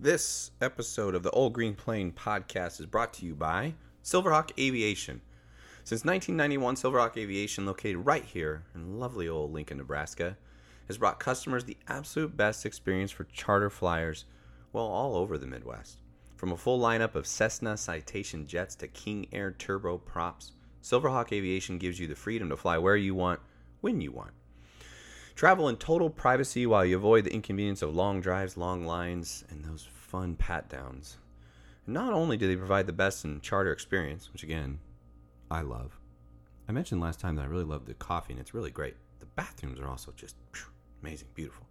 This episode of the Old Green Plane podcast is brought to you by Silverhawk Aviation. Since 1991, Silverhawk Aviation, located right here in lovely old Lincoln, Nebraska, has brought customers the absolute best experience for charter flyers, well, all over the Midwest. From a full lineup of Cessna Citation jets to King Air turbo props, Silverhawk Aviation gives you the freedom to fly where you want, when you want. Travel in total privacy while you avoid the inconvenience of long drives, long lines, and those fun pat downs. Not only do they provide the best in charter experience, which again, I love. I mentioned last time that I really love the coffee, and it's really great. The bathrooms are also just amazing, beautiful.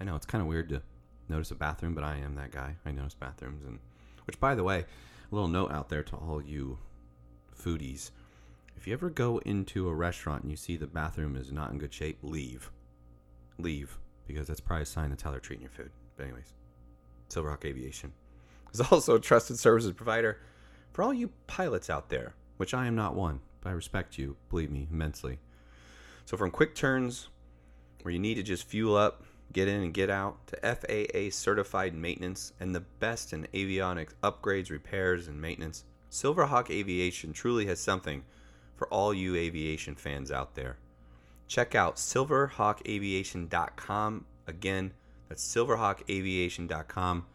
I know it's kind of weird to notice a bathroom, but I am that guy. I notice bathrooms, and which, by the way, a little note out there to all you foodies: if you ever go into a restaurant and you see the bathroom is not in good shape, leave leave because that's probably a sign that's how they're treating your food. But anyways, Silverhawk Aviation is also a trusted services provider for all you pilots out there, which I am not one, but I respect you, believe me, immensely. So from quick turns where you need to just fuel up, get in and get out, to FAA certified maintenance and the best in avionics upgrades, repairs, and maintenance, Silverhawk Aviation truly has something for all you aviation fans out there check out silverhawkaviation.com. Again, that's silverhawkaviation.com.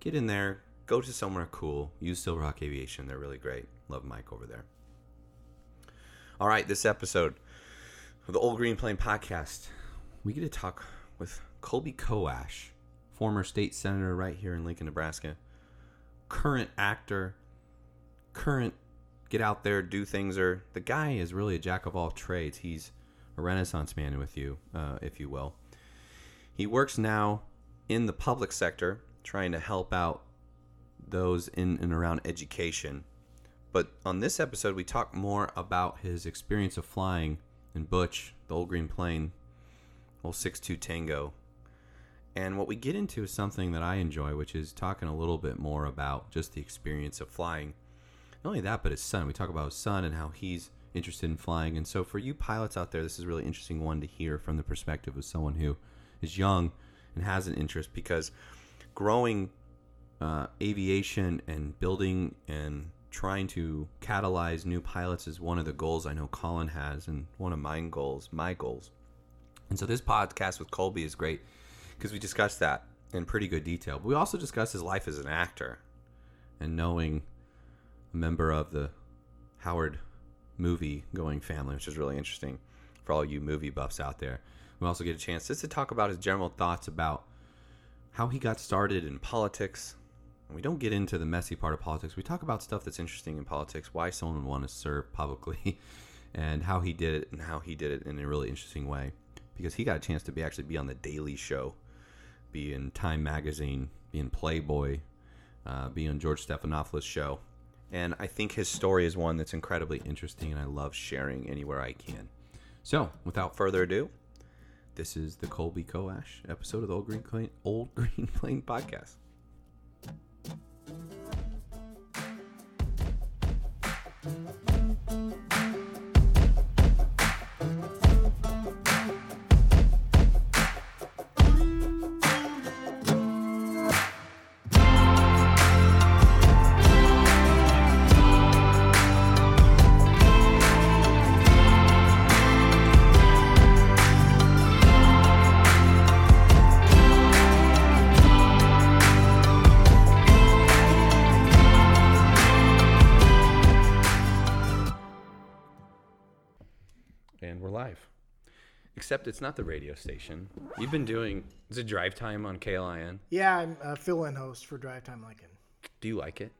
Get in there, go to somewhere cool, use Silverhawk Aviation. They're really great. Love Mike over there. All right, this episode of the Old Green Plane podcast, we get to talk with Colby Coash, former state senator right here in Lincoln, Nebraska, current actor, current get out there, do things, or the guy is really a jack of all trades. He's renaissance man with you, uh, if you will. He works now in the public sector, trying to help out those in and around education. But on this episode, we talk more about his experience of flying in Butch, the old green plane, old 6-2 Tango. And what we get into is something that I enjoy, which is talking a little bit more about just the experience of flying. Not only that, but his son. We talk about his son and how he's interested in flying. And so, for you pilots out there, this is really interesting one to hear from the perspective of someone who is young and has an interest because growing uh, aviation and building and trying to catalyze new pilots is one of the goals I know Colin has, and one of mine goals, my goals. And so, this podcast with Colby is great because we discuss that in pretty good detail. But we also discuss his life as an actor and knowing a member of the Howard movie going family, which is really interesting for all you movie buffs out there. We also get a chance just to talk about his general thoughts about how he got started in politics. And we don't get into the messy part of politics. We talk about stuff that's interesting in politics, why someone would want to serve publicly, and how he did it, and how he did it in a really interesting way. Because he got a chance to be actually be on the Daily Show, be in Time Magazine, be in Playboy, uh, be on George Stephanopoulos' show. And I think his story is one that's incredibly interesting, and I love sharing anywhere I can. So, without further ado, this is the Colby Coash episode of the Old Green Plane, Old Green Plane podcast. And we're live. Except it's not the radio station. You've been doing is it drive time on KLIN? Yeah, I'm a fill-in host for Drive Time Lincoln. Do you like it?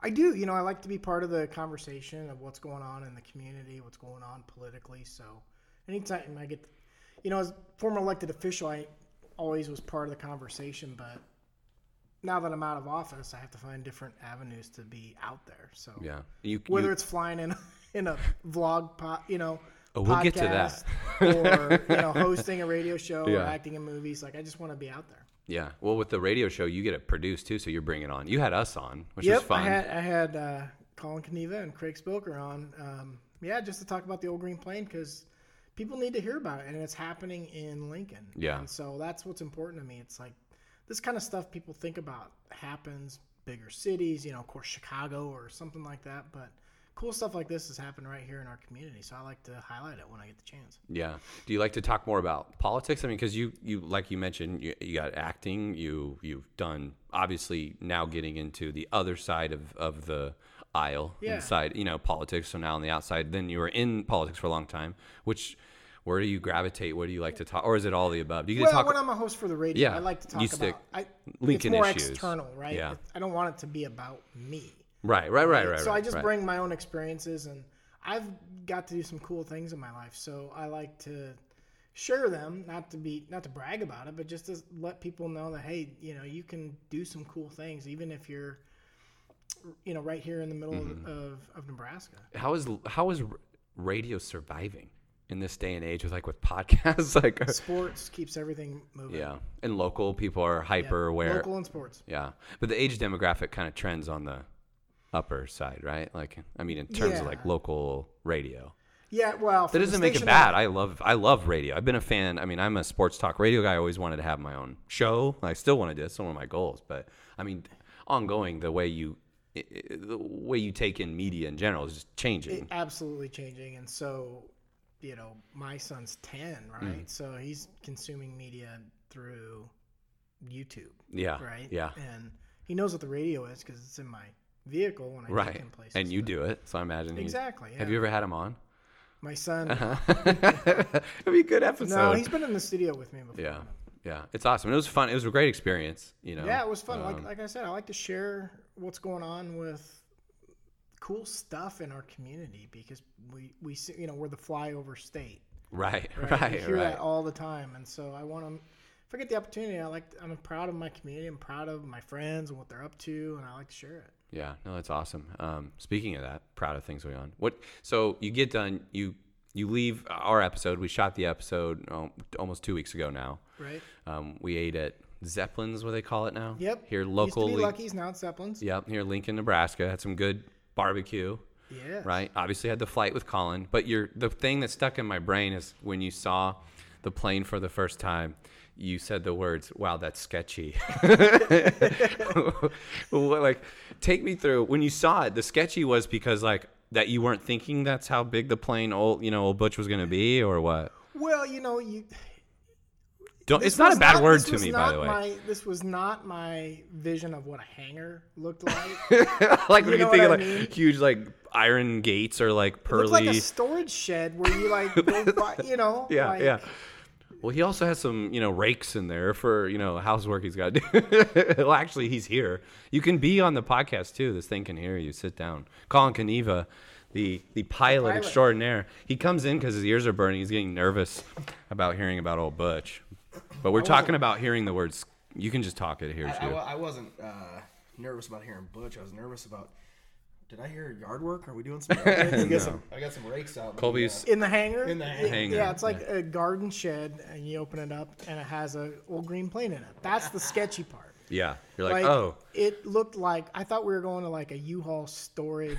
I do. You know, I like to be part of the conversation of what's going on in the community, what's going on politically. So, anytime I get, you know, as former elected official, I always was part of the conversation. But now that I'm out of office, I have to find different avenues to be out there. So, Yeah. You, whether you- it's flying in in a vlog, po, you know, Oh, we'll get to that. or you know, hosting a radio show or acting in movies. Like, I just want to be out there. Yeah. Well, with the radio show, you get it produced too, so you're bringing on. You had us on, which yep, was fun. I had I had uh, Colin Kneva and Craig Spoker on. Um, yeah, just to talk about the old green plane because people need to hear about it, and it's happening in Lincoln. Yeah. and so that's what's important to me. It's like this kind of stuff people think about happens bigger cities, you know, of course Chicago or something like that, but cool stuff like this has happened right here in our community. So I like to highlight it when I get the chance. Yeah. Do you like to talk more about politics? I mean, because you, you, like you mentioned, you, you got acting. You, you've done obviously now getting into the other side of, of the aisle, Yeah. inside, you know, politics. So now on the outside, then you were in politics for a long time. Which, where do you gravitate? What do you like to talk, or is it all the above? Do you get Well, to talk? when I'm a host for the radio, Yeah, I like to talk you stick about I, Lincoln it's more issues. external, right? Yeah. I don't want it to be about me. Right, right, right, right. so I just right. bring my own experiences, and I've got to do some cool things in my life. So I like to share them, not to be not to brag about it, but just to let people know that hey, you know, you can do some cool things, even if you're, you know, right here in the middle Mm-hmm. of, of, Nebraska. How is how is radio surviving in this day and age with like with podcasts? like, uh, Sports keeps everything moving. yeah, and local people are Yeah. hyper aware. Local and sports. Yeah, but the age demographic kind of trends on the upper side, right? Like, I mean, in terms of like local radio, Yeah, well, that doesn't make it bad. I love, I love radio. I've been a fan. I mean, I'm a sports talk radio guy. I always wanted to have my own show. I still want to do. It's one of my goals. But I mean, ongoing, the way you, the way you take in media in general is just changing. it, absolutely changing and so you know my son's 10 right Mm. so he's consuming media through youtube yeah, right yeah, and he knows what the radio is because it's in my vehicle when i take right. him places And you but- do it, so I imagine. exactly yeah. Have you ever had him on? my son It'd be a good episode. no he's been in the studio with me before Yeah, yeah, it's awesome. It was fun. It was a great experience. You know. yeah it was fun like, Um, like i said i like to share what's going on with cool stuff in our community because we we you know we're the flyover state right, right? right, hear right. that all the time, and so I want to. If I get the opportunity, I like. I'm proud of my community. I'm proud of my friends and what they're up to, and I like to share it. Yeah, no, that's awesome. Um, speaking of that, proud of things going on. What? So you get done. You you leave our episode. We shot the episode oh, almost two weeks ago now. Right? Um, we ate at Zeppelin's, what they call it now. Yep. Here Used to locally. be Lucky's, now it's Zeppelin's. Yep. Here, Lincoln, Nebraska. Had some good barbecue. Yeah. right? Obviously had the flight with Colin, but you're the thing that stuck in my brain is when you saw the plane for the first time, you said the words, "Wow, that's sketchy." Like, take me through when you saw it. The sketchy was because like that you weren't thinking that's how big the plane old you know old Butch was going to be, or what? Well, you know, you. Don't. It's not a bad word to me, by the way. My, this was not my vision of what a hangar looked like. like you when you think of like mean? huge like iron gates or like it like pearly. a storage shed where you like, go by, you know, Yeah, like, yeah. Well, he also has some, you know, rakes in there for, you know, housework he's got to do. well, actually, he's here. You can be on the podcast too. This thing can hear you. Sit down. Colin Caneva, the the pilot, pilot. extraordinaire. He comes in because his ears are burning. He's getting nervous about hearing about old Butch. But we're talking about hearing the words. You can just talk it here I, I, I wasn't uh, nervous about hearing Butch. I was nervous about. Did I hear yard work? Are we doing some? Yard work? I, got some I got some rakes out. in the, Colby's- In the hangar? In the Yeah, hangar, Yeah, it's like a garden shed, and you open it up, and it has a old green plane in it. That's the sketchy part. yeah, you're like, oh, it looked like I thought we were going to like a U-Haul storage.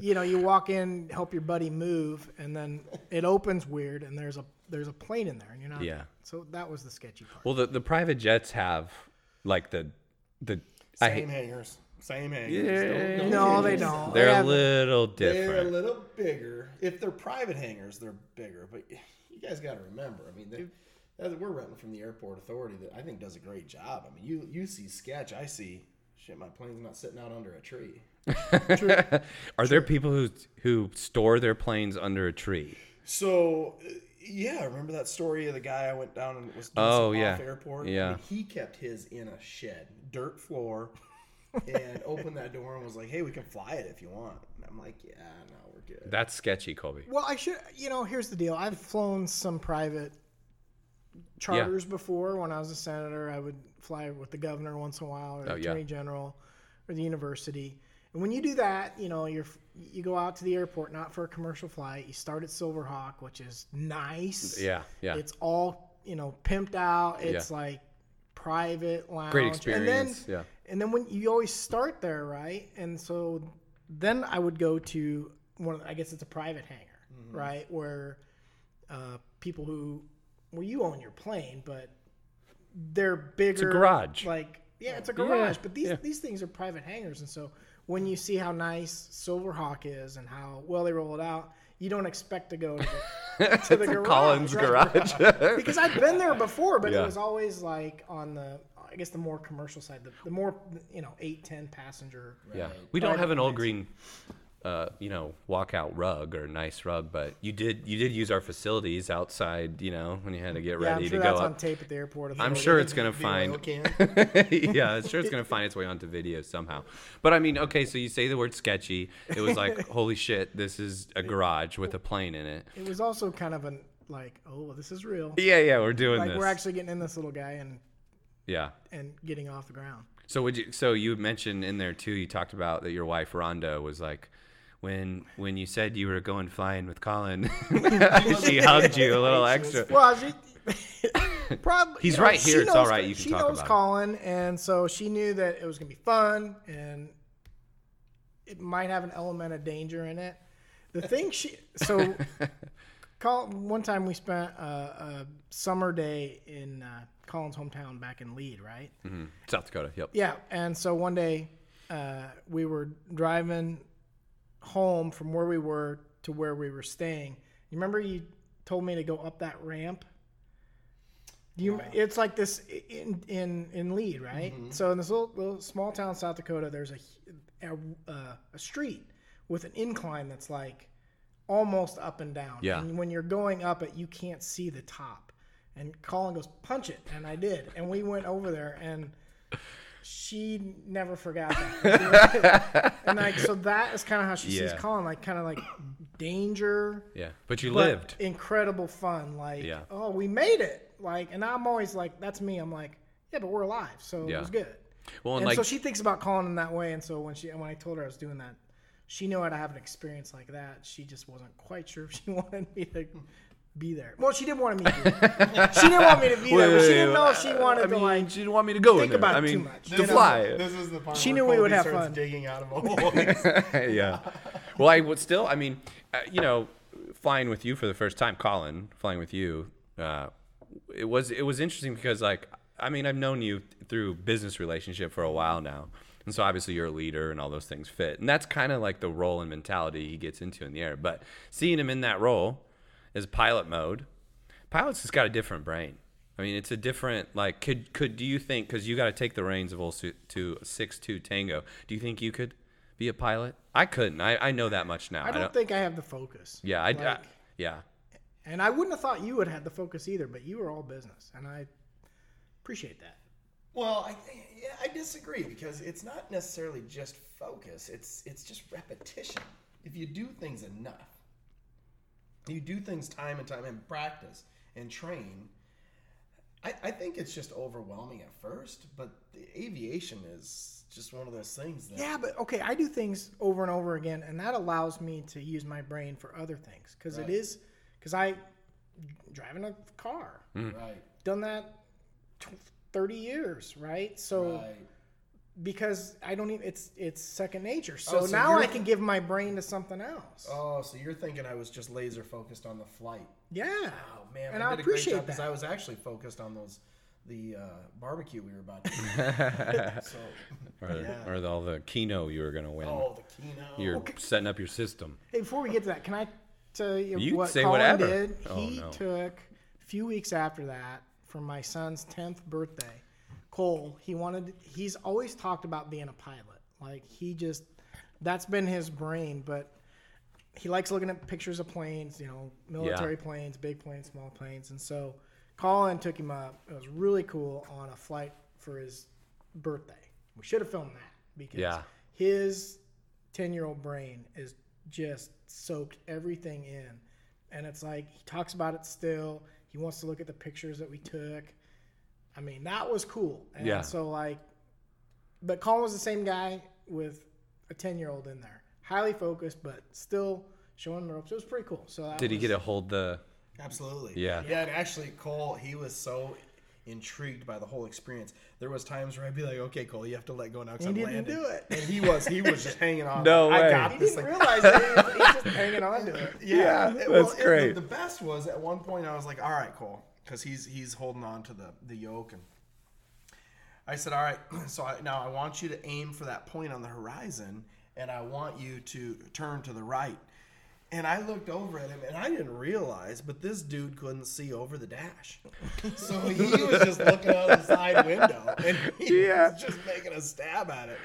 you know, you walk in, help your buddy move, and then it opens weird, and there's a there's a plane in there, and you're not. Yeah. So that was the sketchy part. well, the the private jets have like the the. Same hate, hangars. Same hangars. Yeah. Don't- don't no, change they don't. they're They a have- little They're a little bigger. If they're private hangars, they're bigger. But you guys got to remember. I mean, we're renting from the airport authority that I think does a great job. I mean, you you see sketch. I see shit. My plane's not sitting out under a tree. Are there people who who store their planes under a tree? So, uh, yeah, remember that story of the guy I went down and was doing Oh, some yeah. off airport? Yeah. I mean, he kept his in a shed, dirt floor, and opened that door and was like, hey, we can fly it if you want. And I'm like, yeah, no, we're good. That's sketchy, Colby. Well, I should. You know, here's the deal. I've flown some private charters before. When I was a senator, I would fly with the governor once in a while, or oh, the Oh, yeah. attorney general, or the university. And when you do that, you know, you're you go out to the airport not for a commercial flight. You start at Silverhawk, which is nice. Yeah, yeah. It's all you know, pimped out. It's like private lounge. Great And experience, then, yeah. And then when you always start there, right? And so then I would go to one. Of, I guess it's a private hangar, Mm-hmm. right? Where uh, people who, well, you own your plane, but they're bigger. It's a garage. Like yeah, it's a garage. but these yeah. these things are private hangars, and so when you see how nice Silverhawk is and how well they roll it out, you don't expect to go to the, to the garage. Collins right? garage. because I've been there before, but Yeah. it was always like on the, I guess the more commercial side, the, the more you know, eight ten passenger. Yeah, Right. we don't have an old green, uh, you know, walkout rug or nice rug, but you did you did use our facilities outside, you know, when you had to get Yeah, ready sure to go that's on up. tape at the airport. I'm sure it's gonna find- yeah, I'm sure it's gonna find its way onto video somehow. But I mean, okay, so you say the word sketchy. It was like, holy shit, this is a garage with a plane in it. It was also kind of an like, oh, this is real. Yeah, yeah, we're doing Like this. we're actually getting in this little guy and yeah. and getting off the ground. So would you? So you mentioned in there too. You talked about that your wife Rhonda was like, when when you said you were going flying with Colin, she hugged you a little extra. Well, she, probably He's you know, right here. It's all knows- You can she talk knows about it. Colin, and so she knew that it was gonna be fun, and it might have an element of danger in it. The thing she so. Colin, one time we spent a, a summer day in uh, Colin's hometown back in Lead, right? Mhm. South Dakota. Yep. Yeah, and so one day uh, we were driving home from where we were to where we were staying. You remember you told me to go up that ramp? You, it's like this in in in Lead, right? So in this little, little small town, South Dakota, there's a a, uh, a street with an incline that's like almost up and down. Yeah. And when you're going up it, you can't see the top. And Colin goes, punch it, and I did. And we went over there, and she never forgot that. and like, so that is kind of how she sees Yeah. Colin, like kind of like danger, Yeah. But you but lived. incredible fun. Like, Yeah. oh, we made it. Like, and I'm always like, that's me. I'm like, yeah, but we're alive, so Yeah. it was good. Well, and And like, so she thinks about Colin in that way. And so when she when I told her I was doing that, she knew I'd have an experience like that. She just wasn't quite sure if she wanted me to be there. Well, she didn't want me to. Be there. she didn't want me to be there, but she didn't know if she wanted I to mean, like. she didn't want me to go think in there. about I it too mean, much. to You know? fly. This is the part She where knew we would have starts fun. digging out of a hole. yeah. Well, I would still. I mean, uh, you know, flying with you for the first time, Colin, flying with you, uh, it was it was interesting because like I mean I've known you through business relationship for a while now, and so obviously you're a leader and all those things fit, and that's kind of like the role and mentality he gets into in the air. But seeing him in that role is pilot mode. Pilots has got a different brain. I mean, it's a different like. Could could do you think because you got to take the reins of old su- to six two Tango? Do you think you could be a pilot? I couldn't. I, I know that much now. I don't think I have the focus. Yeah, I, I yeah. And I wouldn't have thought you would have the focus either, but you were all business, and I appreciate that. Well, I yeah, I disagree because it's not necessarily just focus. It's it's just repetition. If you do things enough, you do things time and time and practice and train. I, I think it's just overwhelming at first, but the aviation is just one of those things that Yeah, but okay, I do things over and over again, and that allows me to use my brain for other things because Right. it is because I driving a car, right, done that tw- thirty years, right? So right. Because I don't even it's it's second nature. So, Oh, so now I can give my brain to something else. Oh, so you're thinking I was just laser focused on the flight? yeah, Oh man, and I I did a great appreciate job because. I was actually focused on those the uh, barbecue we were about to. do. so, Or, yeah. or the, all the keno you were gonna win. oh, the keno. You're setting up your system. Hey, before we get to that, can I tell you, You can what say Colin whatever. did? Oh, he no. took a few weeks after that for my son's tenth birthday. Cole, he wanted. He's always talked about being a pilot. Like he just, that's been his brain. But he likes looking at pictures of planes. You know, military planes, big planes, small planes, and so Colin took him up. It was really cool on a flight for his birthday. We should have filmed that because Yeah. his 10 year old brain is just soaked everything in. And it's like he talks about it still. He wants to look at the pictures that we took. I mean, that was cool. And Yeah. so, like, but Colin was the same guy with a 10 year old in there. Highly focused, but still showing the ropes. It was pretty cool. So, that Did he get to hold the? Absolutely. Yeah. Yeah, and actually, Cole, he was so intrigued by the whole experience. There was times where I'd be like, "Okay, Cole, you have to let go now." 'cause He I'm didn't landing." do it. and he was he was just hanging on. No like, way. I got He this didn't thing. realize it. He was, just hanging on to it. Yeah, it- that's it- great. The, the best was at one point I was like, "All right, Cole," because he's he's holding on to the the yoke and I said, all right, so I, now I want you to aim for that point on the horizon, and I want you to turn to the right. And I looked over at him, and I didn't realize, but this dude couldn't see over the dash, so he was just looking out the side window, and he Yeah. was just making a stab at it.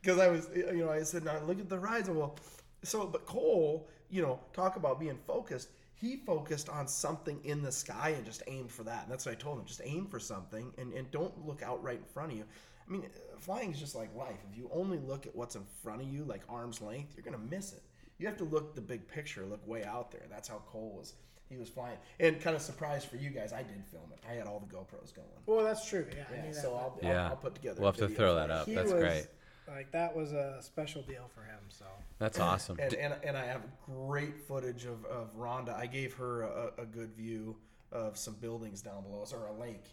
Because I was, you know, I said, now look at the horizon. Well, so but Cole, you know, talk about being focused. He focused on something in the sky and just aimed for that. And that's what I told him. Just aim for something and, and don't look out right in front of you. I mean, flying is just like life. If you only look at what's in front of you, like arm's length, you're gonna miss it. You have to look the big picture, look way out there. That's how Cole was. He was flying. And kind of surprised for you guys, I did film it. I had all the GoPros going. Well, that's true. Yeah, I Yeah, knew that. so I'll, Yeah. I'll, I'll put together. We'll have to throw that up. He That's was- great. Like that was a special deal for him. So That's awesome. and, and, and I have great footage of, of Rhonda. I gave her a, a good view of some buildings down below us, or a lake,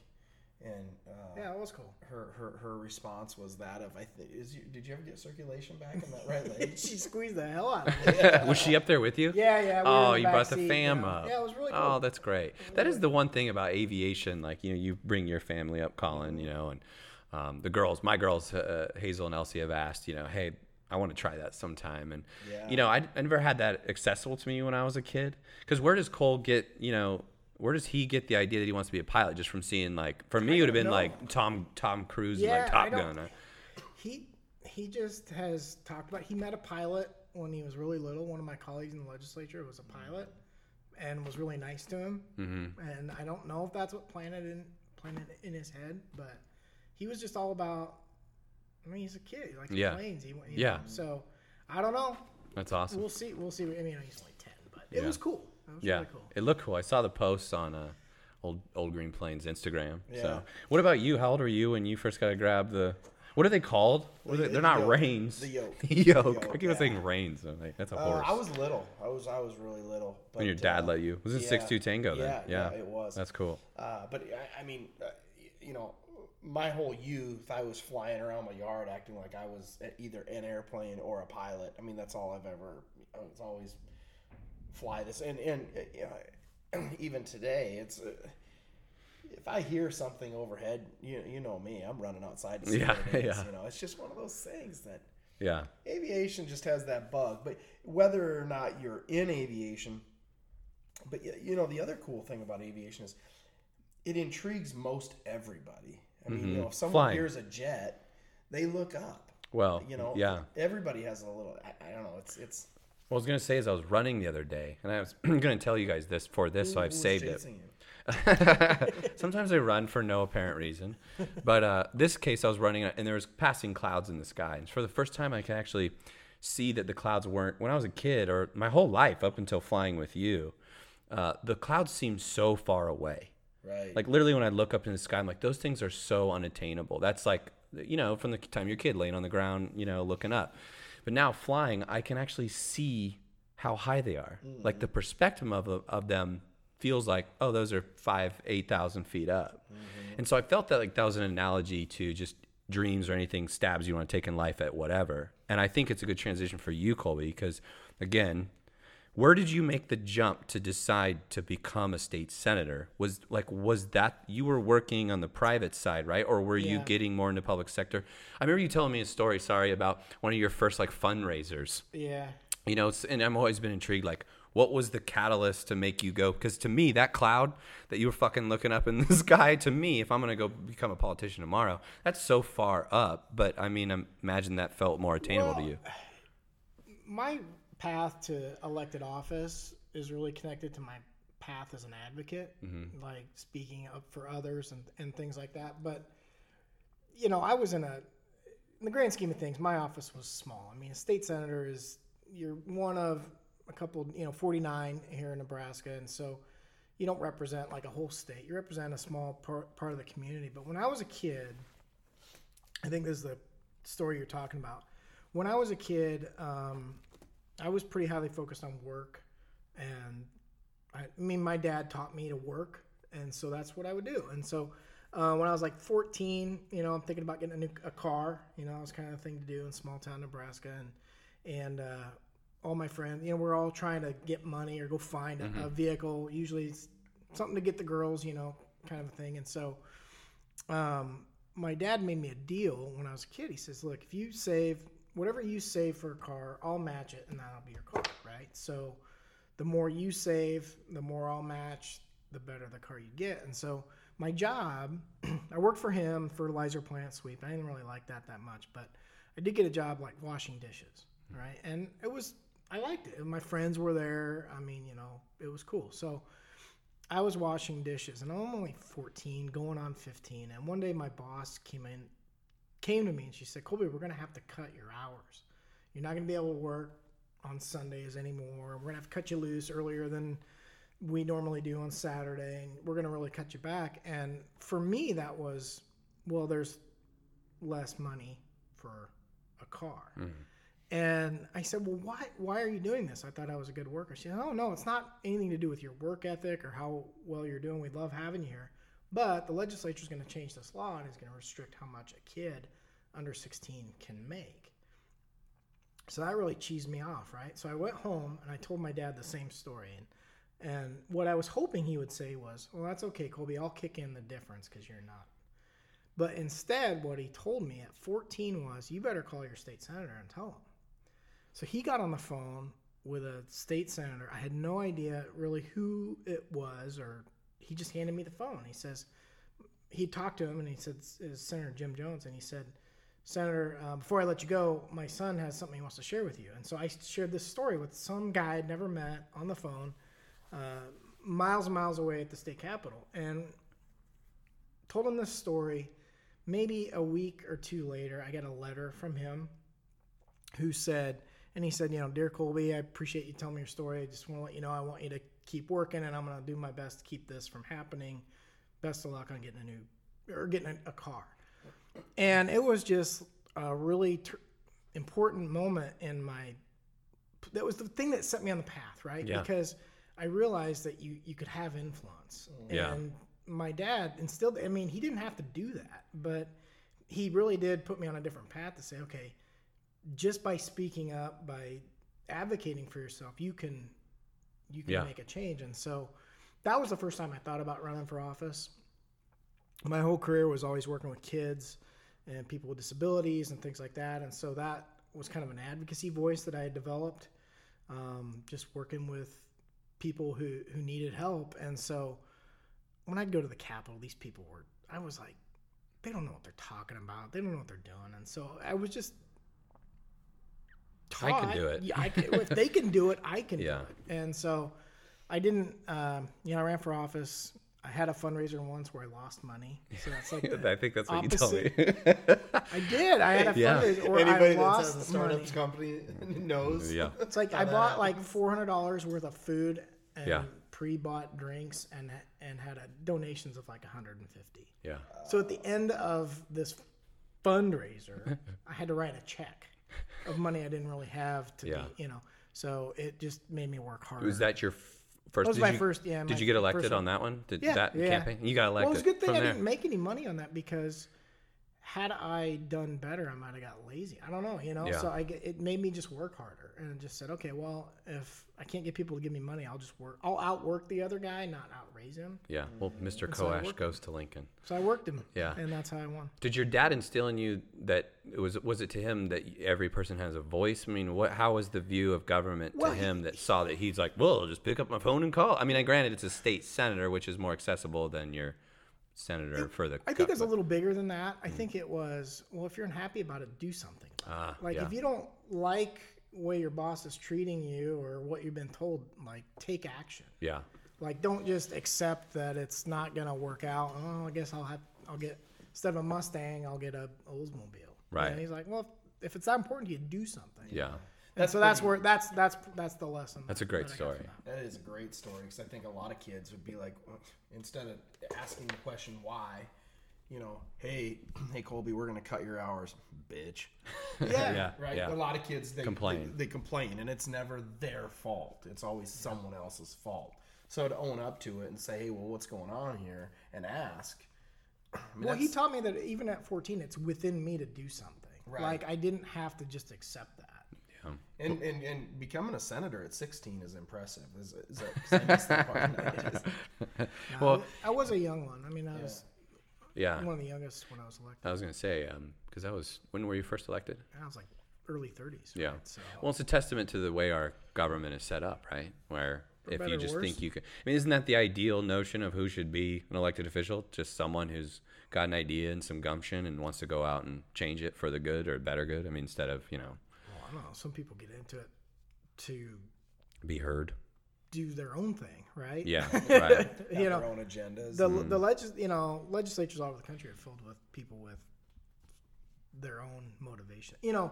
and uh, yeah, it was cool. her, her her response was that of I think is you, did you ever get circulation back in that right leg? she squeezed the hell out of it. was she up there with you? Yeah, yeah. we oh, you back brought the fam you know. up. Yeah, it was really cool. Oh, that's great. That is the one thing about aviation. Like you know, you bring your family up, Colin. You know, and um, the girls, my girls, uh, Hazel and Elsie, have asked. You know, hey, I want to try that sometime. And Yeah. you know, I, I never had that accessible to me when I was a kid. Because where does Cole get? You know. Where does he get the idea that he wants to be a pilot? Just from seeing like, for me, it would have been know. like Tom Tom Cruise, and like Top Gun. he he just has talked about. He met a pilot when he was really little. One of my colleagues in the legislature was a pilot, and was really nice to him. Mm-hmm. And I don't know if that's what planted in planted in his head, but he was just all about. I mean, he's a kid. He likes Yeah. planes. He, you Yeah. know, so I don't know. That's awesome. We'll see. We'll see. I mean, he's only ten, but it Yeah. was cool. It was Yeah, really cool. it looked cool. I saw the posts on uh, old old Green Plane's Instagram. Yeah. So, what about you? How old were you when you first got to grab the? What are they called? What are they, The they're not yoke. reins. The yoke. The yoke. The I yoke, keep on yeah. saying reins. I'm like, that's a Uh, horse. I was little. I was I was really little. But, when your dad uh, let you. Was it yeah. six two Tango then? Yeah, yeah, it was. That's cool. Uh, but I, I mean, uh, you know, my whole youth, I was flying around my yard acting like I was either an airplane or a pilot. I mean, that's all I've ever. I was always fly this, and and uh, even today, it's. Uh, if I hear something overhead, you you know me, I'm running outside to see Yeah, what it is. yeah. You know, it's just one of those things that Yeah. aviation just has that bug. But whether or not you're in aviation, but you know, the other cool thing about aviation is it intrigues most everybody. I mean, you know, if someone Mm-hmm. Flying. hears a jet, they look up. Well, You know, yeah. everybody has a little. I, I don't know. It's it's. What I was gonna say is I was running the other day, and I was gonna tell you guys this for this, so I've saved it. Sometimes I run for no apparent reason, but uh, this case I was running and there was passing clouds in the sky, and for the first time I could actually see that the clouds weren't. When I was a kid, or my whole life up until flying with you, uh, the clouds seemed so far away. Right. Like literally, when I look up in the sky, I'm like, those things are so unattainable. That's like, you know, from the time you're a kid, laying on the ground, you know, looking up. But now flying, I can actually see how high they are. Mm. Like the perspective of of them feels like, oh, those are five, eight thousand feet up. Mm-hmm. And so I felt that like that was an analogy to just dreams or anything stabs you want to take in life at whatever. And I think it's a good transition for you, Colby, because again, where did you make the jump to decide to become a state senator? Was like was that you were working on the private side, right? Or were you getting more into public sector? I remember you telling me a story, sorry, about one of your first like fundraisers. Yeah. You know, and I've always been intrigued like what was the catalyst to make you go because to me that cloud that you were fucking looking up in the sky to me if i'm gonna go become a politician tomorrow that's so far up but i mean imagine that felt more attainable to you my path to elected office is really connected to my path as an advocate, like speaking up for others and, and things like that. But, you know, I was in a, in the grand scheme of things, my office was small. I mean, a state senator is, you're one of a couple, you know, 49 here in Nebraska. And so you don't represent like a whole state, you represent a small part, part of the community. But when I was a kid, I think this is the story you're talking about. When I was a kid, um, I was pretty highly focused on work, and I, I mean, my dad taught me to work, and so that's what I would do. And so uh, when I was like 14, you know, I'm thinking about getting a new a car. You know, it was kind of a thing to do in small town Nebraska, and and uh, all my friends, you know, we're all trying to get money or go find a, a vehicle. Usually, it's something to get the girls, you know, kind of a thing. And so, um, my dad made me a deal when I was a kid. He says, "Look, if you save whatever you save for a car, I'll match it, and that'll be your car, right?" So, the more you save, the more I'll match, the better the car you get. And so, my job, I worked for him, fertilizer plant sweep. I didn't really like that that much, but I did get a job like washing dishes, hmm. right? And it was I liked it. My friends were there. I mean, you know, it was cool. So I was washing dishes, and I'm only 14, going on 15. And one day, my boss came in, came to me, and she said, "Colby, we're gonna have to cut your hours. You're not gonna be able to work on Sundays anymore. We're gonna have to cut you loose earlier than we normally do on Saturday, and we're gonna really cut you back." And for me, that was, well, there's less money for a car. Hmm. And I said, "Well, why why are you doing this?" I thought I was a good worker. She said, "Oh no, it's not anything to do with your work ethic or how well you're doing. We'd love having you here, but the legislature is going to change this law and is going to restrict how much a kid under 16 can make." So that really cheesed me off, right? So I went home and I told my dad the same story, and and what I was hoping he would say was, "Well, that's okay, Colby. I'll kick in the difference because you're not." But instead, what he told me at 14 was, "You better call your state senator and tell him." So he got on the phone with a state senator. I had no idea really who it was, or he just handed me the phone. He says he talked to him, and he said it's Senator Jim Jones, and he said, Senator, uh, before I let you go, my son has something he wants to share with you. And so I shared this story with some guy I'd never met on the phone, uh, miles and miles away at the state capitol, and told him this story. Maybe a week or two later, I got a letter from him who said, and he said, you know, dear Colby, I appreciate you telling me your story. I just want to let you know I want you to keep working, and I'm going to do my best to keep this from happening. Best of luck on getting a new or getting a, a car. And it was just a really tr- important moment in my. That was the thing that set me on the path, right? Yeah. Because I realized that you you could have influence, mm. Yeah. and my dad instilled. I mean, he didn't have to do that, but he really did put me on a different path to say, okay, just by speaking up, by advocating for yourself, you can you can Yeah. make a change. And so that was the first time I thought about running for office. My whole career was always working with kids and people with disabilities and things like that. And so that was kind of an advocacy voice that I had developed, um, just working with people who, who needed help. And so when I'd go to the Capitol, these people were, I was like, they don't know what they're talking about. They don't know what they're doing. And so I was just I can do it. Yeah, I can, if they can do it, I can Yeah. do it. And so I didn't, um, you know, I ran for office. I had a fundraiser once where I lost money. So that's like the I think that's what you told me. I did. I had a Yeah. fundraiser where Anybody I that lost has a startup money. company knows. yeah. It's like I that bought like four hundred dollars worth of food and Yeah. pre-bought drinks and and had a donations of like hundred and fifty. Yeah. So at the end of this fundraiser, I had to write a check of money I didn't really have to Yeah. be, you know. So it just made me work harder. Was that your f- first? was my you, first- yeah, Did you get elected one. on that one? Did Yeah, that yeah. campaign? You got elected. Well, it was a good thing I there. didn't make any money on that because had I done better, I might have got lazy. I don't know, you know. Yeah. So I it made me just work harder and just said, okay, well, if I can't get people to give me money, I'll just work. I'll outwork the other guy, not outraise him. Yeah. Well, Mr. so Coash worked- goes to Lincoln. So I worked him. Yeah. And that's how I won. Did your dad instill in you that it was was it to him that every person has a voice? I mean, what how was the view of government Well, to him that saw that he's like, well, I'll just pick up my phone and call. I mean, I granted it's a state senator, which is more accessible than your senator for the. I think it's a little bigger than that. I think it was, well, if you're unhappy about it, do something. it. Ah, like yeah. if you don't like the way your boss is treating you or what you've been told, like take action. yeah. Like, don't just accept that it's not gonna work out. Oh, I guess I'll have, I'll get instead of a Mustang, I'll get a Oldsmobile. Right. And he's like, well, if it's that important to you, do something. Yeah. And so that's where that's that's that's the lesson. That's a great that story. that. That is a great story because I think a lot of kids would be like, instead of asking the question why, you know, hey, hey Colby, we're gonna cut your hours, bitch. Yeah. Yeah. Right? Yeah. A lot of kids they Complain. They, they complain, and it's never their fault. It's always someone else's fault. So to own up to it and say, hey, well, what's going on here, and ask. I mean, Well, he taught me that even at 14, it's within me to do something. Right. Like I didn't have to just accept that. And, and and becoming a senator at 16 is impressive. Is, is that, 'cause I that part. I just- No, Well- I was a young one. I mean, I was Yeah. One of the youngest when I was elected. I was gonna say, um, because that was when were you first elected? I was like early 30s. Yeah. Right? So, Well, it's a testament to the way our government is set up, right? Where if you just worse. think you can, I mean, isn't that the ideal notion of who should be an elected official? Just someone who's got an idea and some gumption and wants to go out and change it for the good or better good. I mean, instead of you know, well, I don't know. Some people get into it to be heard. do their own thing, right? Yeah, right. You know, their own agendas. the Mm-hmm. the legis- you know legislatures all over the country are filled with people with their own motivation. You know,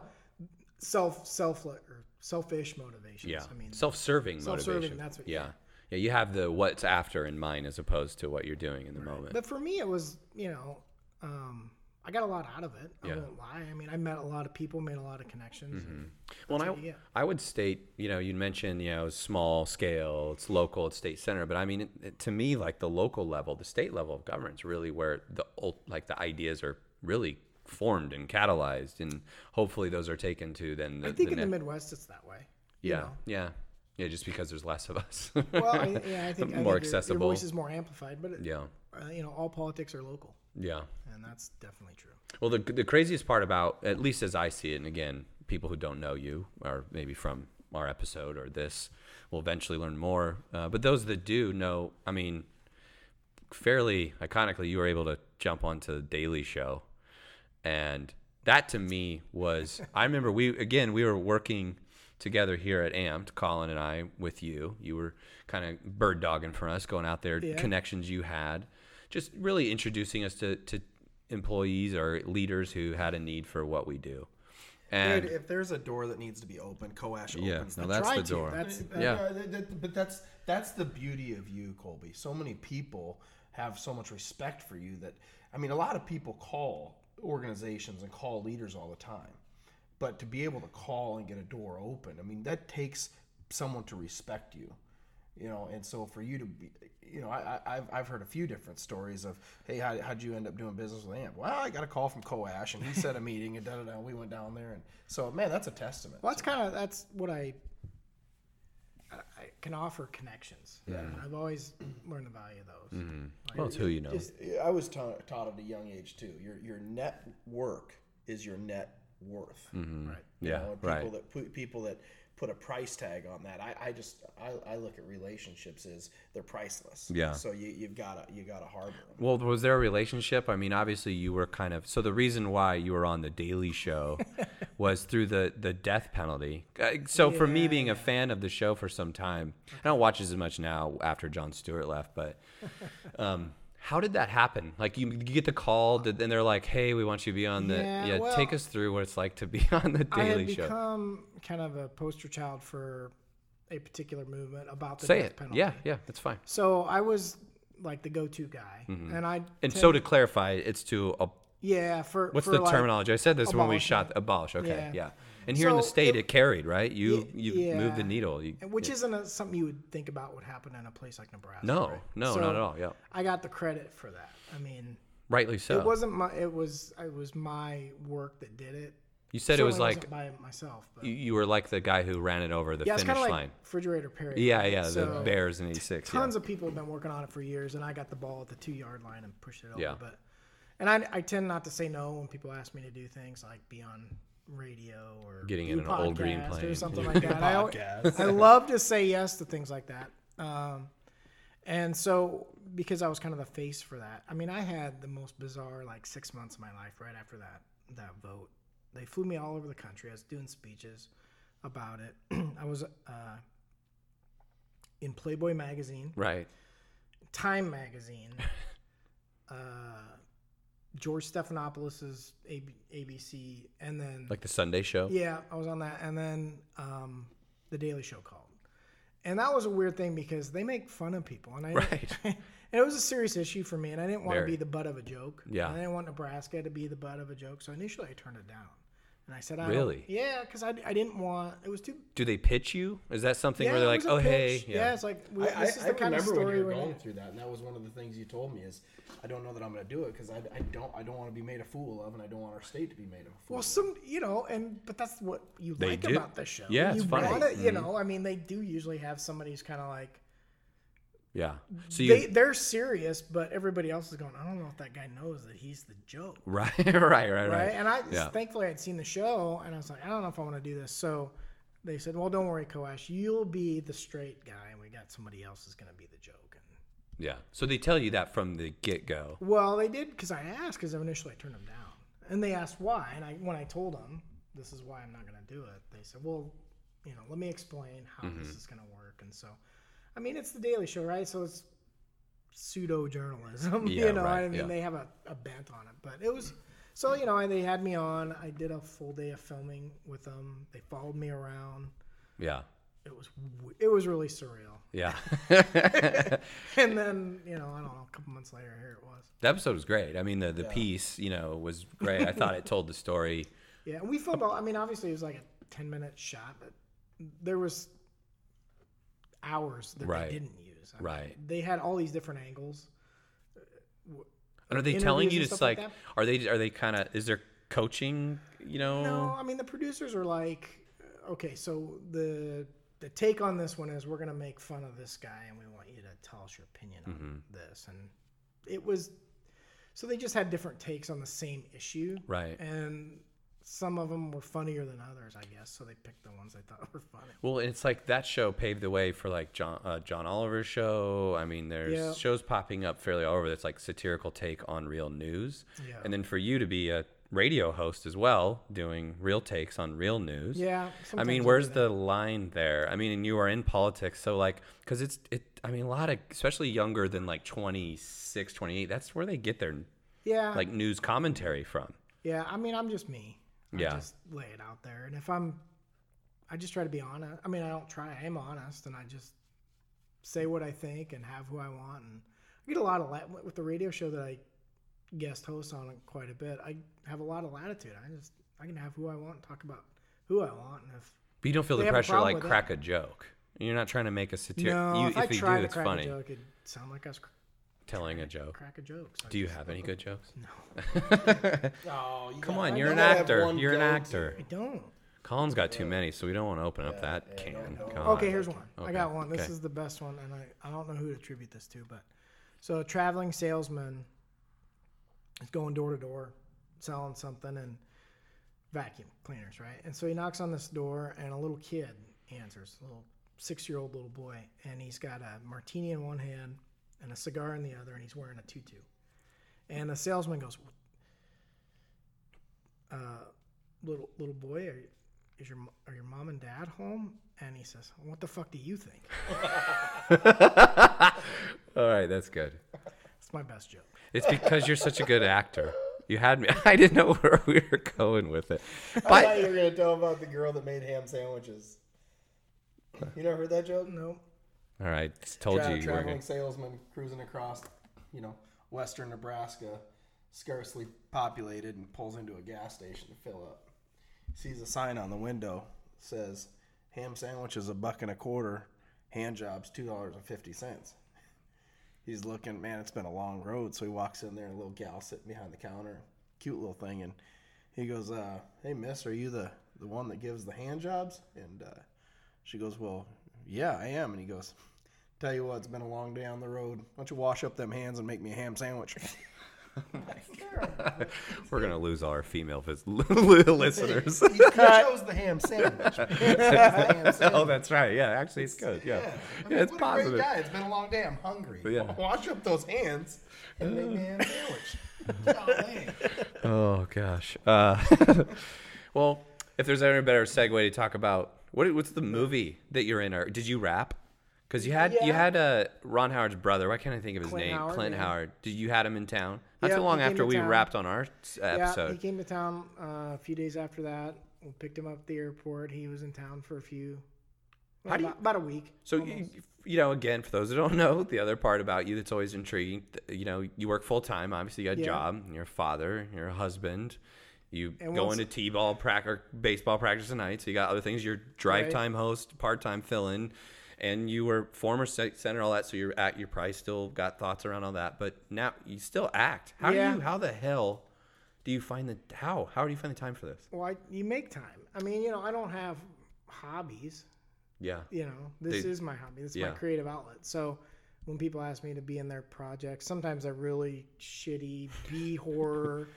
self self or selfish motivations. Yeah, I mean, self-serving self-serving, motivation. that's what- yeah. yeah, You have the what's after in mind as opposed to what you're doing in the moment. but for me, it was you know, um, I got a lot out of it. I Yeah. won't lie. I mean, I met a lot of people, made a lot of connections. Mm-hmm. Well, I, you. I would state, you know, you mentioned, you know, small scale, it's local, it's state center, but I mean, it, it- to me, like the local level, the state level of government is really where the like the ideas are really formed and catalyzed, and hopefully those are taken to then the, I think the in the Midwest, it's that way. you yeah, know. yeah, yeah, just because there's less of us. Well, I, yeah, I think I think more your- accessible. Your voice is more amplified, but it, yeah, uh, you know, all politics are local, yeah. and that's definitely true. Well, the the craziest part about, at least as I see it, and again, people who don't know you, or maybe from our episode or this, will eventually learn more. Uh, but those that do know, I mean, fairly iconically, you were able to jump onto the Daily Show, and that to me was. I remember we again we were working together here at Amped, Colin and I, with you. You were kind of bird dogging for us, going out there, Yeah. connections you had, just really introducing us to, to employees or leaders who had a need for what we do. And Dude, if there's a door that needs to be open, Coash Yeah, opens no, that's Try the to. door. That's, Uh, Yeah. uh, that- that- but that's that's the beauty of you, Colby. So many people have so much respect for you that I mean, a lot of people call organizations and call leaders all the time, but to be able to call and get a door open, I mean, that takes someone to respect you. You know, and so for you to be, you know, I, I, I've, I've heard a few different stories of, hey, how, how'd you end up doing business with Amp? Well, I got a call from Coash, and he set a meeting, and da da da. We went down there, and so man, that's a testament. Well, that's kind of that's what I, I I can offer connections. Yeah, I've always learned the value of those. Mm-hmm. Like, well, it's who you know. just- I was taught, taught at a young age too. Your your net work is your net worth. right. You Mm-hmm. yeah, know, people right. that put people that put a price tag on that. I, I just I, I look at relationships as they're priceless. Yeah. So you you've got to you got to harbor them. Well, was there a relationship? I mean, obviously, you were kind of. So the reason why you were on the Daily Show was through the the death penalty. Uh, So for me, being a fan of the show for some time, I don't watch as much now after Jon Stewart left. But um, how did that happen? Like you, you get the call, and they're like, "Hey, we want you to be on the." Yeah, Yeah, well, take us through what it's like to be on the Daily I had Show. become kind of a poster child for a particular movement about the Say death it. penalty. Yeah, yeah, that's fine. So I was like the go-to guy, and I Mm-hmm. And so to clarify, it's to a yeah for What's for the like- terminology? I said this when we shot abolish. Okay, yeah. Yeah. And here in the state, it- it, carried, right? You you moved the needle. You, which isn't a, something you would think about would happen in a place like Nebraska. no, right? no, So not at all. Yeah, I got the credit for that. I mean, rightly so. it wasn't my. It was. It was my work that did it. you said it was like by myself. But you, you were like the guy who ran it over the yeah, finish kind of like line. refrigerator Perry. Yeah, yeah, the Bears in '86. Yeah. Tons of people have been working on it for years, and I got the ball at the two yard line and pushed it over. Yeah. But and I, I tend not to say no when people ask me to do things like be on radio or Getting in an old green podcast plane. or something like that. I. I love to say yes to things like that. Um, and so because I was kind of the face for that, I mean, I had the most bizarre like six months of my life right after that that vote. They flew me all over the country. I was doing speeches about it. I was uh, in Playboy magazine, Right. Time magazine, uh, George Stephanopoulos' AB, ABC, and then Like the Sunday show. yeah, I was on that, and then um, the Daily Show called, and that was a weird thing because they make fun of people, and I Right. and it was a serious issue for me, and I didn't want to be the butt of a joke. Yeah. I didn't want Nebraska to be the butt of a joke, so initially I turned it down, and I said, I don't- Really? yeah, because I, I didn't want it was too. Do they pitch you? Is that something Yeah, where they're like, was a "Oh, hey, pitch. yeah. it's like we, I, this is I, the I kind of remember when story you were we're going gonna- through that, and that was one of the things you told me is, I don't know that I'm going to do it because I, I don't I don't want to be made a fool of, and I don't want our state to be made a fool. Well, of. some, you know, and but that's what you They like do. about the show. Yeah, you it's funny. wanna- You Mm-hmm. know, I mean, they do usually have somebody who's kind of like Yeah. So you they they're serious, but everybody else is going. I don't know if that guy knows that he's the joke, right, right, right, right, right? And I Yeah. thankfully I'd seen the show, and I was like, I don't know if I want to do this. So they said, Well, don't worry, Coash, you'll be the straight guy, and we got somebody else is going to be the joke. And Yeah. So they tell you that from the get go. well, they did because I asked because initially I turned them down, and they asked why, and I when I told them this is why I'm not going to do it, they said, Well, you know, let me explain how Mm-hmm. this is going to work, and so. I mean, it's the Daily Show, right? So it's pseudo journalism. Yeah, you know, right, I mean, yeah. they have a, a bent on it, but it was so you know, and they had me on. I did a full day of filming with them. They followed me around. Yeah. It was it was really surreal. Yeah. And then you know, I don't know, a couple months later, here it was. the episode was great. I mean, the the piece, you know, was great. I thought it told the story. Yeah, and we filmed. All, I mean, obviously, it was like a ten minute shot, but there was hours that Right. they didn't use. I mean, Right. they had all these different angles. And are they telling you just like like, are they are they kind of is there coaching? You know. No, I mean the producers are like, okay, so the the take on this one is we're gonna make fun of this guy and we want you to tell us your opinion on Mm-hmm. this, and it was so they just had different takes on the same issue, Right. And some of them were funnier than others, I guess. So they picked the ones they thought were funny. Well, it's like that show paved the way for like John uh, John Oliver's show. I mean, there's Yeah. shows popping up fairly all over that's like satirical take on real news. Yeah. And then for you to be a radio host as well, doing real takes on real news. Yeah, I mean, where's the line there? I mean, and you are in politics, so like, because it's it. I mean, a lot of, especially younger than like 26, 28, That's where they get their yeah like news commentary from. Yeah, I mean, I'm just me. I Yeah. just lay it out there, and if I'm, I just try to be honest. I mean, I don't try. I am honest, and I just say what I think and have who I want. And I get a lot of la- with the radio show that I guest host on quite a bit. I have a lot of latitude. I just I can have who I want, talk about who I want, and if But you don't feel the pressure like crack a joke. You're not trying to make a satire. no, you, if, I you try do, to it's crack funny. a joke, it'd sound like I was Telling a joke. crack a joke. So Do you have any good jokes? No. oh, you Come got- on, you're an actor. You're an actor. I don't. Colin's got too many, so we don't want to open up that yeah, can. don't- don't- God. Okay, here's one. Okay, I got one. This okay. is the best one, and I, I don't know who to attribute this to, but so a traveling salesman is going door to door selling something and vacuum cleaners, right? And so he knocks on this door, and a little kid answers, a little six year old little boy, and he's got a martini in one hand and a cigar in the other, and he's wearing a tutu. And the salesman goes, uh, "Little little boy, are, is your are your mom and dad home?" And he says, "What the fuck do you think?" All right, that's good. It's my best joke. It's because you're such a good actor. You had me. I didn't know where we were going with it. I thought you were gonna tell about the girl that made ham sandwiches. You never heard that joke? No, all right, told Tra- you you were traveling salesman cruising across, you know, western Nebraska, scarcely populated, and pulls into a gas station to fill up. Sees a sign on the window says, "Ham sandwiches a buck and a quarter, hand jobs two dollars and fifty cents." He's looking, man. It's been a long road, so he walks in there, and a little gal sitting behind the counter, cute little thing, and he goes, uh, "Hey, miss, are you the the one that gives the hand jobs?" And uh, she goes, "Well, yeah, I am." And he goes, "Tell you what, it's been a long day on the road. Why don't you wash up them hands and make me a ham sandwich?" We're gonna lose all our female vis- listeners. he, he chose the ham sandwich. man. He chose the ham oh, that's right. Yeah, actually, it's good. Yeah, I yeah, it's what positive. A great guy. It's been a long day. I'm hungry. Yeah. Wash up those hands and make me a ham sandwich. Golly. Oh gosh. Uh, well, if there's any better segue to talk about what what's the movie that you're in, or did you rap? Because you had you Yeah. had uh, Ron Howard's brother. Why can't I think of his Clint name? Howard, Clint yeah. Howard. Did you had him in town? Not Yeah, too long after we town. wrapped on our s- yeah, he came to town uh, a few days after that. We picked him up at the airport. He was in town for a few, well, How do you- about, about a week. So you, you know, again, for those that don't know, the other part about you that's always intriguing, you know, you work full time. Obviously, you got a job. You're a father. You're a husband. You And go into t-ball practice, or baseball practice at night. So you got other things. You're drive Right. time host, part time fill in, and you were former center, all that. So you're at you probably still got thoughts around all that. But now you still act. How Yeah. do you? How the hell do you find the how? How do you find the time for this? Well, I, you make time. I mean, you know, I don't have hobbies. Yeah. You know, this They- is my hobby. This is yeah. my creative outlet. So when people ask me to be in their projects. Sometimes they're really shitty B horror,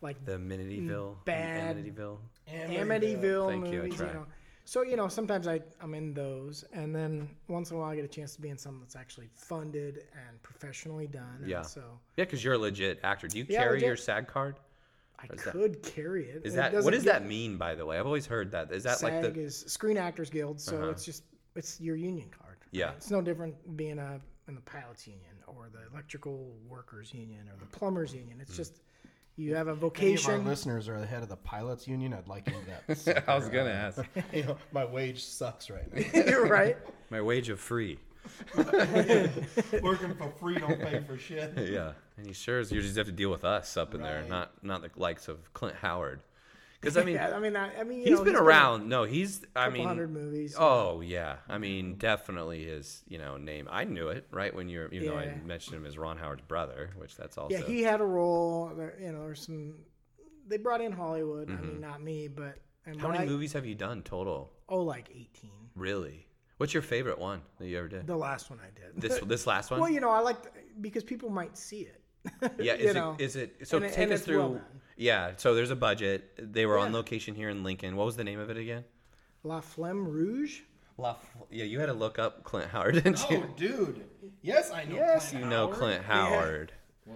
like The Amityville. bad- Amityville. Amityville Thank you, I movies. You, know. So you know, sometimes I I'm in those, and then once in a while I get a chance to be in something that's actually funded and professionally done. and Yeah. So Yeah, because you're a legit actor. Do you Yeah, carry legit. your SAG card? I is that- could carry it. Is It that what doesn't get- that mean? By the way, I've always heard that. Is that SAG like the is Screen Actors Guild, so Uh-huh. it's just it's your union card. Yeah. it's no different being a in the pilots union or the electrical workers union or the plumbers union. Mm. It's just you have a vocation. Any of our listeners are the head of the pilots union. I'd like into that. I was gonna ask. you know, my wage sucks right now. You're right. My wage of free. Working for free, don't pay for shit. Yeah, and he sure is. You just have to deal with us up in there, Right. not not the likes of Clint Howard. Because I mean, yeah, I mean, I, I mean, he's know, been a around. No, he's. I mean, hundred movies. Oh yeah, I mean definitely his you know name. I knew it right when you're you know I mentioned him as Ron Howard's brother, which that's also yeah, he had a role. There, you know, there's some. They brought in Hollywood. I Mm-hmm. mean, not me, but How many I- movies have you done total? Oh, like 18. Really? What's your favorite one that you ever did? The last one I did. This this last one? well, you know, I like because people might see it. yeah, is it is it so And it- take us through well. Yeah, so there's a budget. They were on location here in Lincoln. What was the name of it again? La Flamme Rouge. La Yeah, you had to look up Clint Howard, didn't Oh, you? Oh, dude. Yes, I know. Yes, Clint you know Howard. Clint Howard.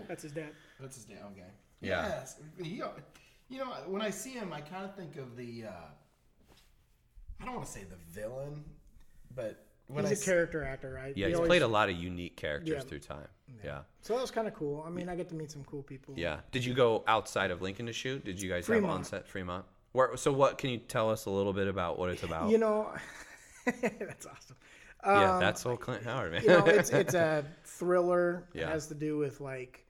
That's his dad. That's his name. Okay. Yeah. Yes. He, you know, when I see him, I kind of think of the. Uh, I don't want to say the villain, but when He's I a s- character actor, right? Yeah, He he's always- played a lot of unique characters Yeah. through time. Yeah. So that was kind of cool. I mean, I get to meet some cool people. Yeah. Did you go outside of Lincoln to shoot? Did you guys have Fremont. on set Fremont? Where, so what can you tell us a little bit about what it's about? You know, that's awesome. yeah, Um, that's old Clint Howard, man. you know, it's it's a thriller. Yeah. It has to do with like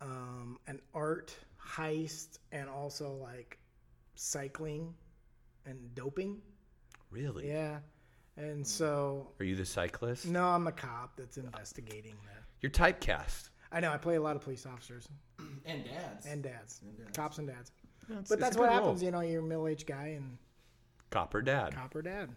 um, an art heist and also like cycling and doping. really? Yeah. And so, Are you the cyclist? no, I'm a cop that's investigating that. You're typecast. I know I play a lot of police officers and dads. and dads, cops and dads. It's- But it's that's a what good happens, role. you know. You're a middle-aged guy and Cop or dad cop or dad.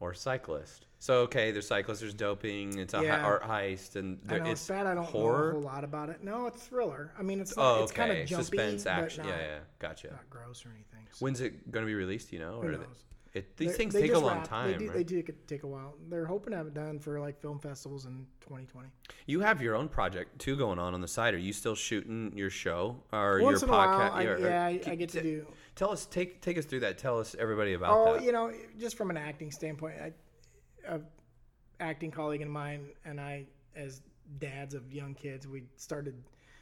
or cyclist. So okay, there's cyclists. There's doping. It's a hi- Yeah. art heist, and I know it's, it's bad. I don't horror. know a whole lot about it. No, it's thriller. I mean, it's Oh, it's kind of jumpy, Suspense, but action. not, Yeah, yeah. Gotcha. not gross or anything. So When's it going to be released? You know, who or knows? It, these They're- things they take a long wrap- time. They do, right? they do take- a while. They're hoping to have it done for like film festivals in 2020. You have your own project too going on on the side. Are you still shooting your show or Once your in a while, podcast? I, or- yeah, I, I get to do. Tell us, take take us through that. Tell us everybody about Oh, that. you know, just from an acting standpoint, I, a acting colleague of mine and I, as dads of young kids, we started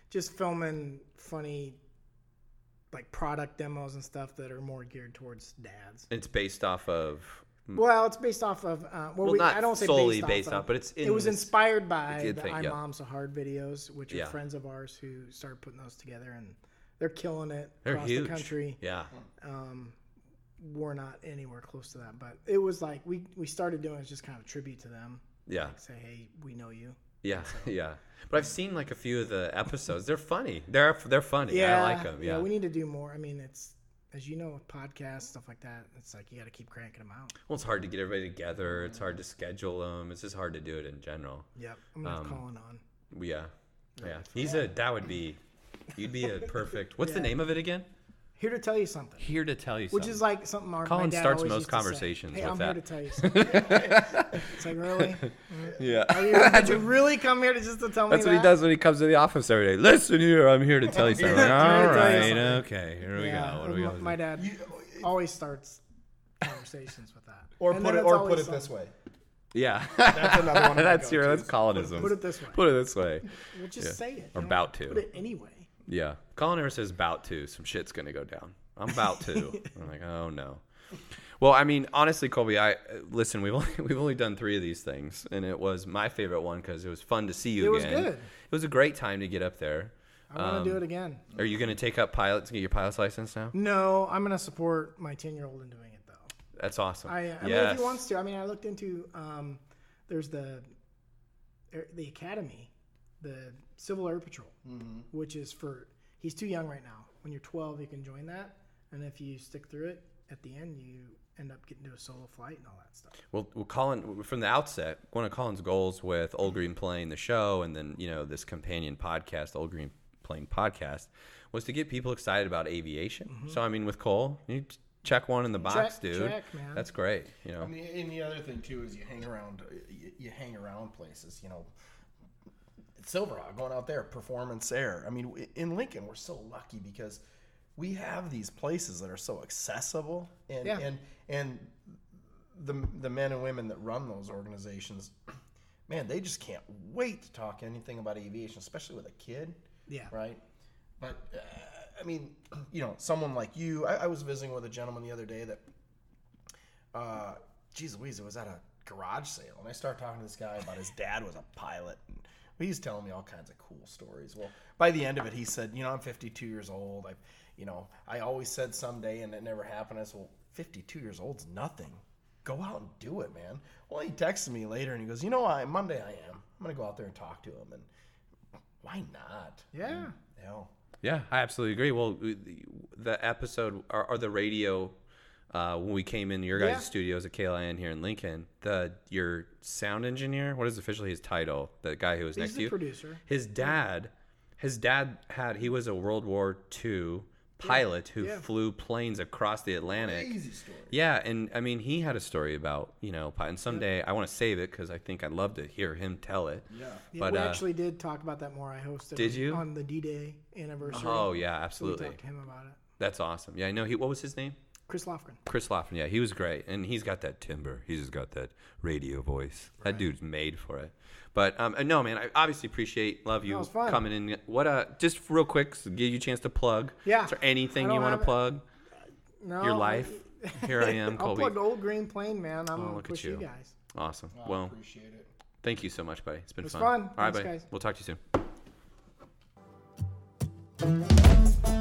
just filming funny, like product demos and stuff that are more geared towards dads. It's based off of. Well, it's based off of. Uh, well, Well, we, not I don't say solely based, based off, off, of, but it's it was inspired by the thing, I yeah. Mom So Hard videos, which are Yeah. friends of ours who started putting those together, and they're killing it They're across huge. the country. Yeah. Um, we're not anywhere close to that, but it was like we we started doing it just kind of a tribute to them. Yeah. Like say, hey, we know you. Yeah. Yeah. But I've seen like a few of the episodes. They're funny. They're they're funny. I like them. Yeah. yeah, we need to do more. I mean, it's as you know with podcasts stuff like that. It's like you got to keep cranking them out. well, it's hard to get everybody together. It's hard to schedule them. It's just hard to do it in general. Yep, I'm Um, call it on. Yeah. Yeah. He's a. That would be. You'd be a perfect. What's the name of it again? Here to tell you something. Here to tell you something. Which something. is like something our Colin my dad starts always most used to say. conversations Hey, with I'm that. here to tell you something. it's like really? yeah. Are you, did you really come here to just to tell me That's what he that? does when he comes to the office every day. Listen here, I'm here to tell you something. Here to tell you right, something. okay, here we Yeah, go. What do we my, got? my dad always starts conversations with that. Or And put then it, it's or always put it this something. way. Yeah, That's another one of my that's your that's go-tos. Colonism. Put it this way. Put it this way. Well, just Yeah. say it. Or you know? about to. Put it anyway. Yeah, Colin never says about to. Some shit's gonna go down. I'm about to. I'm like, oh no. Well, I mean, honestly, Colby, I listen. We've only we've only done three of these things, and it was my favorite one because it was fun to see you It was again. good. It was a great time to get up there. I want to do Um, it again. Are you gonna take up pilots and get your pilot's license now? No, I'm gonna support my 10 year old in doing it though. That's awesome. I, I mean, if he wants to. I mean, I looked into. Um, there's the er, the academy, the Civil Air Patrol, Mm-hmm. which is for he's too young right now. When you're 12, you can join that, and if you stick through it, at the end you end up getting to a solo flight and all that stuff. Well, well, Colin, from the outset, one of Colin's goals with Old Green Plane, the show, and then you know this companion podcast, Old Green Plane podcast, was to get people excited about aviation. So I mean, with Cole, you check one in the box, Check- dude. check, man. That's great. You know, I mean, and the other thing too is you hang around, you, you hang around places. You know, Silverhawk going out there, Performance Air. I mean, in Lincoln, we're so lucky because we have these places that are so accessible, and Yeah. and and the the men and women that run those organizations, man, they just can't wait to talk anything about aviation, especially with a kid Yeah. right? But uh, I mean, you know, someone like you. I, I was visiting with a gentleman the other day that, uh, geez Louise, it was at a garage sale, and I started talking to this guy about his dad was a pilot, and he's telling me all kinds of cool stories. Well, by the end of it, he said, you know, I'm 52 years old. I, you know, I always said someday, and it never happened. I said, well, 52 years old's nothing. Go out and do it, man. Well, he texted me later, and he goes, you know, I Monday I am. I'm gonna go out there and talk to him, and why not? Yeah. Mm, hell. Yeah, I absolutely agree. Well, the- the episode or, or the radio uh, when we came into your guys' Yeah. studios at KLIN here in Lincoln, the your sound engineer, what is officially his title? The guy who was next He's to you, producer. his dad, his dad had he was a World War II pilot who Yeah. flew planes across the Atlantic. Crazy story. Yeah, and I mean, he had a story about you know, and someday I want to save it because I think I'd love to hear him tell it. Yeah. Yeah, But we uh, actually did talk about that more. I hosted. Did you? on the D-Day anniversary? oh yeah, So we absolutely, talked to him about it. that's awesome. Yeah, I know he. What was his name? Chris Lofgren. Chris Lofton, yeah, he was great, and he's got that timber. He's just got that radio voice. That dude's made for it. But um, no, man, I obviously appreciate, love you it coming in. What uh, just real quick, so give you a chance to plug. Yeah. Is there anything you want to plug? No, Your life. Here I am, Colby. I'll plug Old Green Plane, man. I'm Oh, gonna look at you. you guys. Awesome. I well, appreciate it. thank you so much, buddy. It's been was fun. fun. All right, Thanks, buddy. guys. We'll talk to you soon.